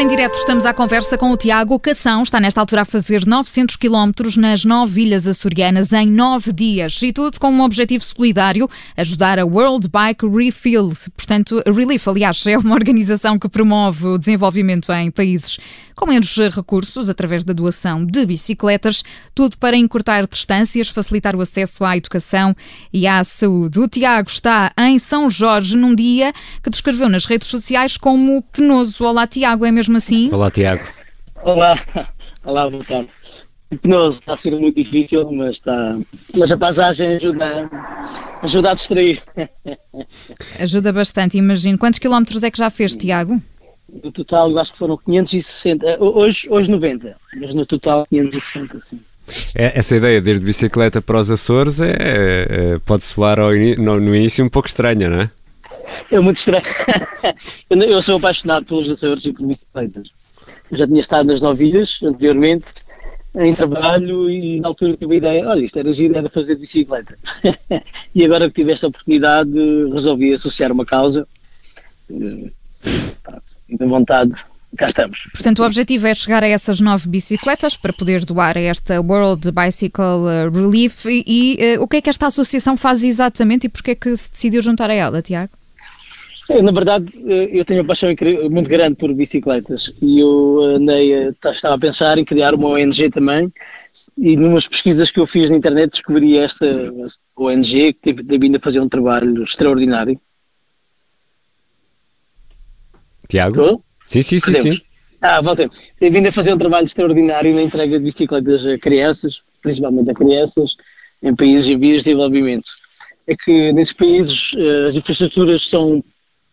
em direto, estamos à conversa com o Tiago Cação. Está nesta altura a fazer 900 quilómetros nas nove ilhas açorianas em nove dias. E tudo com um objetivo solidário, ajudar a World Bike Refill. Portanto, Relief, aliás, é uma organização que promove o desenvolvimento em países com menos recursos, através da doação de bicicletas. Tudo para encurtar distâncias, facilitar o acesso à educação e à saúde. O Tiago está em São Jorge num dia que descreveu nas redes sociais como penoso. Olá, Tiago, é mesmo assim? Olá, Tiago. Olá, olá, boa tarde. Penoso, está a ser muito difícil, mas está. Mas a paisagem ajuda, ajuda a distrair. Ajuda bastante, imagino. Quantos quilómetros é que já fez, Tiago? No total, eu acho que foram 560. Hoje, hoje 90, mas no total 560, sim. É, essa ideia de ir de bicicleta para os Açores é, é pode soar ao no, no início um pouco estranha, não é? É muito estranho. eu sou apaixonado pelos Açores e por bicicletas. Já tinha estado nas novilhas anteriormente, em trabalho, e na altura tive a ideia: olha, isto era giro, era fazer de bicicleta. e agora que tive esta oportunidade, resolvi associar uma causa. E de vontade, cá estamos. Portanto, o objetivo é chegar a essas nove bicicletas para poder doar a esta World Bicycle Relief. E, e uh, o que é que esta associação faz exatamente e porquê é que se decidiu juntar a ela, Tiago? Na verdade, eu tenho uma paixão muito grande por bicicletas e eu andei, estava a pensar em criar uma ONG também e numas pesquisas que eu fiz na internet descobri esta ONG que teve, teve vindo a fazer um trabalho extraordinário. Tiago? Tô? Sim, sim, sim, sim. Ah, voltei. Tem vindo a fazer um trabalho extraordinário na entrega de bicicletas a crianças, principalmente a crianças, em países em vias de desenvolvimento. É que nesses países eh, as infraestruturas são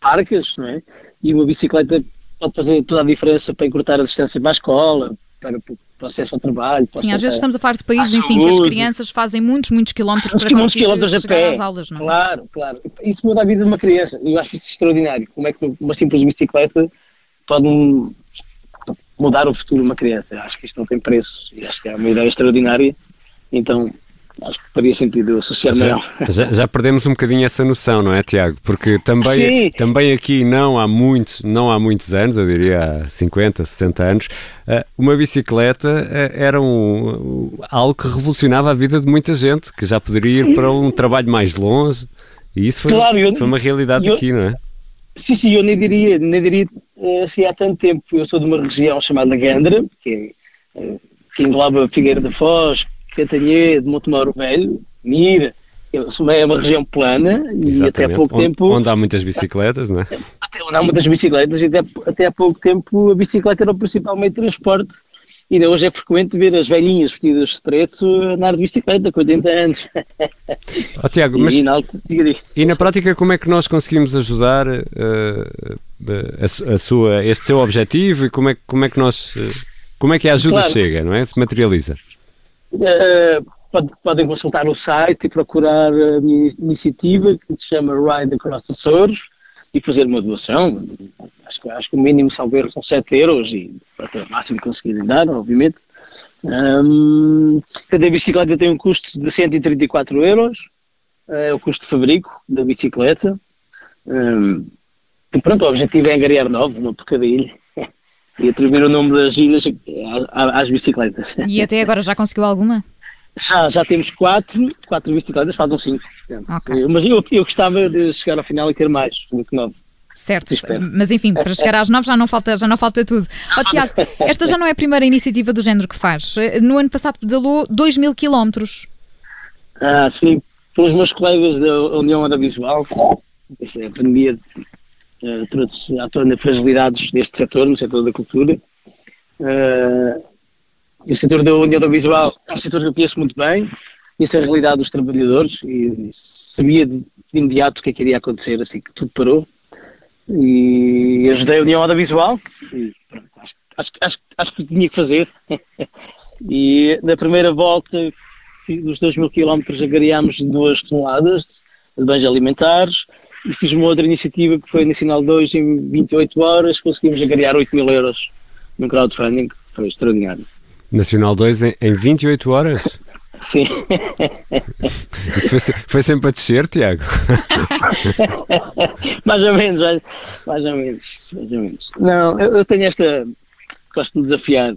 parcas, não é? E uma bicicleta pode fazer toda a diferença para encurtar a distância para a escola, para, para o acesso ao trabalho. Sim, às vezes estamos a falar de países, enfim, que as crianças fazem muitos, muitos quilómetros para muitos quilómetros a pé. às aulas, não é? Claro, claro. Isso muda a vida de uma criança. Eu acho isso extraordinário. Como é que uma simples bicicleta pode mudar o futuro de uma criança. Acho que isto não tem preço e acho que é uma ideia extraordinária. Então, acho que faria sentido associar-me a ela. Já, já, perdemos um bocadinho essa noção, não é, Tiago? Porque também, também aqui, não há, muitos, não há muitos anos, eu diria há 50, 60 anos, eh, uma bicicleta eh, era um, algo que revolucionava a vida de muita gente, que já poderia ir para um trabalho mais longe. E isso foi, claro, eu, foi uma realidade eu, aqui, não é? Sim, sim, eu nem diria, nem diria assim há tanto tempo. Eu sou de uma região chamada Gandra, que, é, que engloba Figueira da Foz, Cantanhede, Montemoro Velho, Mira. É uma região plana Exatamente. e até há pouco onde, tempo. Onde há muitas bicicletas, não é? Até onde há muitas bicicletas e até, até há pouco tempo a bicicleta era o principal meio de transporte Ainda hoje é frequente ver as velhinhas vestidas de preto andar de bicicleta com 80 anos. Oh, Tiago, mas, e, na, e na prática como é que nós conseguimos ajudar uh, a, a, sua, este seu objetivo e como é, como é que nós, uh, como é que a ajuda claro. chega, não é? Se materializa? Uh, podem consultar o site e procurar a minha iniciativa que se chama Ride Across Açores e fazer uma doação. Acho que, acho que o mínimo salveiro são 7 euros e até o máximo conseguirem dar, obviamente. Um, cada bicicleta tem um custo de 134 euros, é o custo de fabrico da bicicleta. Um, e pronto, o objetivo é angariar nove no Pocadilho e atribuir o nome das ilhas às bicicletas. E até agora já conseguiu alguma? Já, já temos quatro, quatro bicicletas, faltam cinco. Okay. Mas eu, eu gostava de chegar ao final e ter mais do que nove. Certo, mas enfim, para chegar às nove já não falta, já não falta tudo. Oh, Tiago, esta já não é a primeira iniciativa do género que faz. No ano passado pedalou 2 mil quilómetros. Ah, sim, pelos meus colegas da União Audiovisual, esta é a pandemia uh, à tona fragilidades deste setor, no setor da cultura. Uh, o setor da União Audiovisual é um setor que eu conheço muito bem, conheço a realidade dos trabalhadores e sabia de, de imediato o que é que iria acontecer assim que tudo parou e ajudei a União Audiovisual e pronto, acho, acho, acho, acho que tinha que fazer e na primeira volta dos 2 mil quilómetros agariámos duas toneladas de bens alimentares e fiz uma outra iniciativa que foi Nacional 2 em 28 horas, conseguimos agariar 8 mil euros no crowdfunding, foi extraordinário. Nacional 2 em, em 28 horas? Sim. Isso foi, foi, sempre a descer, Tiago? mais ou menos, mais ou menos, mais ou menos. Não, eu, eu tenho esta. Gosto de desafiar.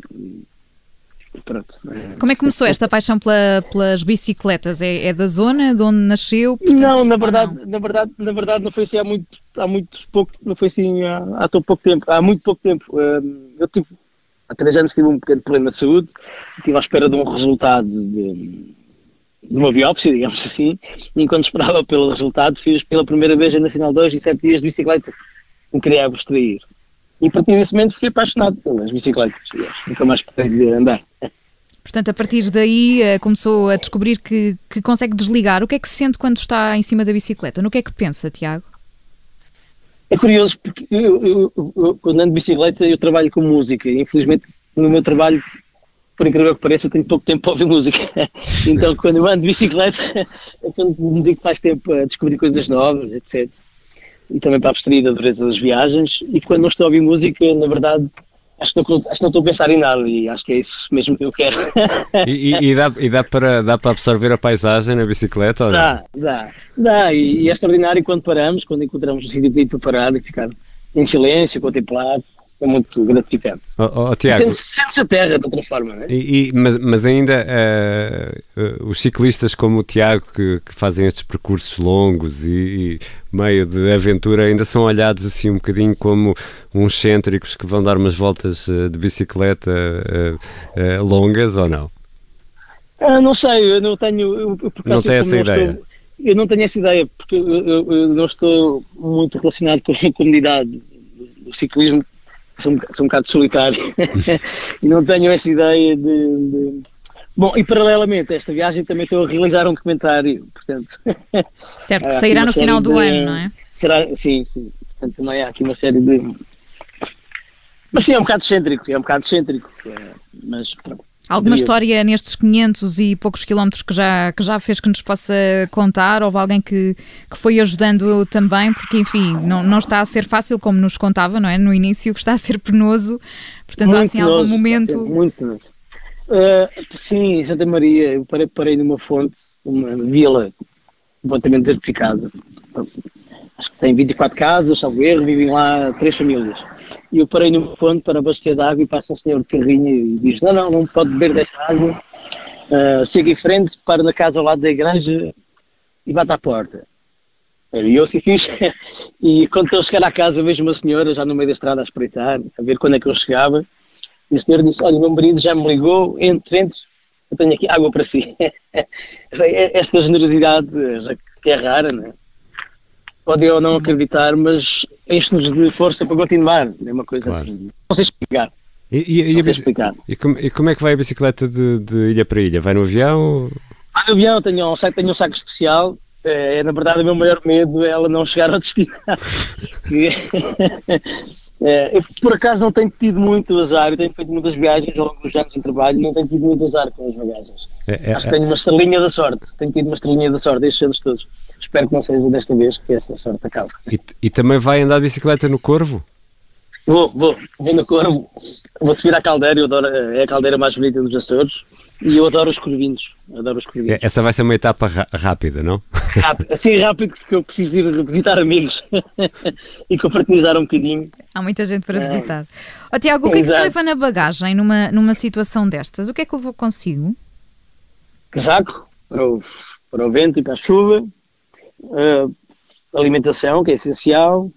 Pronto. Como é que começou esta paixão pela, pelas bicicletas? É, é, da zona de onde nasceu? Portanto, não, na verdade, não? na verdade, na verdade não foi assim há muito, há muito pouco, não foi assim há, há tão pouco tempo, há muito pouco tempo. Hum, eu tive há três anos tive um pequeno problema de saúde, estive à espera de um resultado de, de uma biópsia, digamos assim, e enquanto esperava pelo resultado, fiz pela primeira vez a Nacional 2 e sete dias de bicicleta, me queria abstrair. E a partir desse momento fiquei apaixonado pelas bicicletas, nunca mais parei de andar. Portanto, a partir daí eh, começou a descobrir que, que consegue desligar. O que é que se sente quando está em cima da bicicleta? No que é que pensa, Tiago? É curioso porque eu, eu, eu, quando ando de bicicleta eu trabalho com música infelizmente no meu trabalho, por incrível que pareça, eu tenho pouco tempo para ouvir música. Então quando eu ando de bicicleta é quando me digo que faz tempo a descobrir coisas novas, etc. E também para abstrair da dureza das viagens. E quando não estou a ouvir música, na verdade, acho que, não, acho que não estou a pensar em nada e acho que é isso mesmo que eu quero. E, e, e, dá, e dá, para, dá para absorver a paisagem na bicicleta? Ou dá, dá, dá. E, e, é extraordinário quando paramos, quando encontramos um sítio para parar e ficar em silêncio, contemplar é muito gratificante. Oh, oh, Tiago, Sente-se a terra de outra forma, não é? E, e mas, mas, ainda uh, uh, os ciclistas como o Tiago, que, que fazem estes percursos longos e, e, meio de aventura, ainda são olhados assim um bocadinho como uns cêntricos que vão dar umas voltas uh, de bicicleta longas ou não? Ah, não sei, eu não tenho. Eu, eu, não tem essa ideia? Estou, eu não tenho essa ideia, porque eu, eu não estou muito relacionado com a comunidade do ciclismo sou, sou um bocado solitário e não tenho essa ideia de, de, Bom, e paralelamente a esta viagem também estou a realizar um documentário, portanto... Certo, que sairá no final do de, ano, não é? Será, sim, sim. Portanto, também há aqui uma série de... Mas sim, é um bocado excêntrico, é um bocado excêntrico, é, mas pronto. Alguma história nestes 500 e poucos quilómetros que já, que já fez que nos possa contar? Houve alguém que, que foi ajudando também? Porque, enfim, não, não está a ser fácil, como nos contava, não é? No início, que está a ser penoso. Portanto, muito há assim algum momento. Muito penoso. Uh, sim, em Santa Maria, eu parei, parei numa fonte, uma vila completamente desertificada acho que tem 24 casas, salvo erro, vivem lá três famílias. E eu parei numa fonte para abastecer de água e passa um senhor de carrinho e diz: Não, não, não pode beber desta água. Uh, chega em frente, para na casa ao lado da igreja e bate à porta. E eu se fiz. e quando a chegar à casa, vejo uma senhora já no meio da estrada a espreitar, a ver quando é que eu chegava. E a senhora disse: Olha, meu marido já me ligou, entre, entre, eu tenho aqui água para si. Esta generosidade que é rara, não é? Podem ou não acreditar, mas enche-nos de força para continuar. É uma coisa claro. assim. Não sei explicar. E, e, sei explicar. E como, e como, é que vai a bicicleta de, de, ilha para ilha? Vai no avião? Vai no avião, tenho um, tenho um saco especial. É, na verdade, o meu maior medo é ela não chegar ao destino. é, eu, por acaso, não tenho tido muito azar. Eu tenho feito muitas viagens ao longo dos anos de trabalho. Não tenho tido muito azar com as bagagens. É, é, Acho que tenho uma estrelinha da sorte. Tenho tido uma estrelinha da sorte estes anos todos. Espero que não seja desta vez que essa sorte acabe. E, e também vai andar de bicicleta no Corvo? Vou, vou, vou no Corvo, vou subir à caldeira, eu adoro, é a caldeira mais bonita dos Açores e eu adoro os corvinhos, adoro os corvinhos. Essa vai ser uma etapa rápida, não? Rápido, assim rápido porque eu preciso ir visitar amigos e confraternizar um bocadinho. Há muita gente para é. visitar. Oh, Tiago, o que é que se leva na bagagem numa, numa situação destas? O que é que eu vou consigo? Casaco, para o, para o vento e para a chuva, uh, alimentação, que é essencial,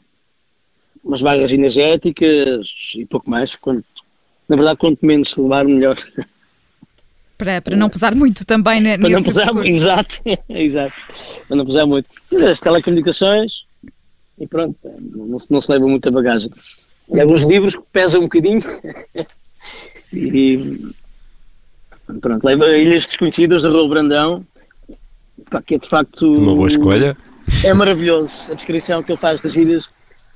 umas barras energéticas e pouco mais. Quanto, na verdade, quanto menos se levar, melhor. Para, para não pesar muito também para nesse não pesar, Exato, exato. Para não pesar muito. As telecomunicações e pronto, não, não se leva muita bagagem. E alguns livros que pesam um bocadinho e pronto, leva Ilhas Desconhecidas da Rolo Brandão pá, que é de facto. Uma boa escolha. É maravilhoso. A descrição que ele faz das ilhas,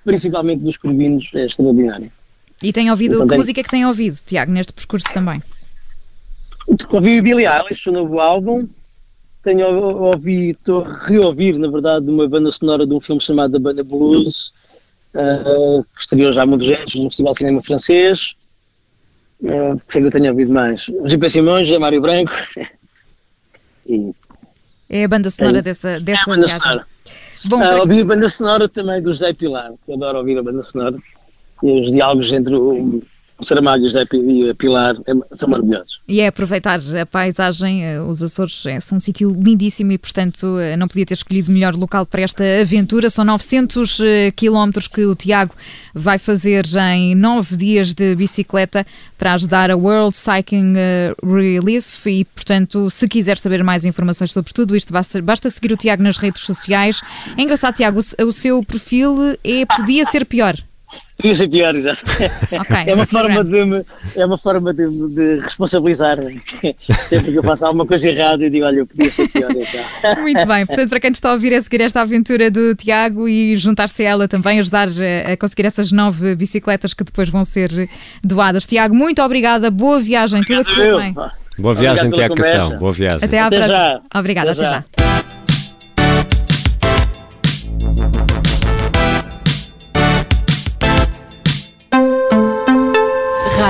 principalmente dos corvinos, é extraordinária. E tem ouvido, então, que tem... música é que tem ouvido, Tiago, neste percurso também? Ouvi Billy Eilish, o novo álbum. Tenho ouvido, estou a reouvir, na verdade, uma banda sonora de um filme chamado The Banda Blues, uh, que estreou já há muitos anos no Festival de Cinema Francês. Uh, que eu tenho ouvido mais? G.P. Simões, José Mário Branco. E, é a banda sonora é, dessa, dessa é a banda viagem. Sonora. Bom, ah, ouvi a banda sonora também do José Pilar, que adoro ouvir a banda sonora. E os diálogos entre o, o Saramago e a Pilar é, são maravilhosos. E é aproveitar a paisagem, eh, os Açores é, são um sítio lindíssimo e, portanto, eh, não podia ter escolhido melhor local para esta aventura. São 900 eh, quilómetros que o Tiago vai fazer em nove dias de bicicleta para ajudar a World Cycling Relief e, portanto, se quiser saber mais informações sobre tudo isto, basta, basta seguir o Tiago nas redes sociais. É engraçado, Tiago, o, o seu perfil é, podia ser pior. Podia ser pior, exato. Okay, é, uma forma de me, é uma forma de, de responsabilizar. Sempre que eu faço alguma coisa errada, eu digo, olha, eu podia ser pior. Então. Muito bem, portanto, para quem está a ouvir é seguir esta aventura do Tiago e juntar-se a ela também, ajudar a conseguir essas nove bicicletas que depois vão ser doadas. Tiago, muito obrigada, boa viagem, tudo a correr bem. Boa viagem, Tiago Cação, boa viagem. Até à até próxima. Já. Obrigada, até, até já. já.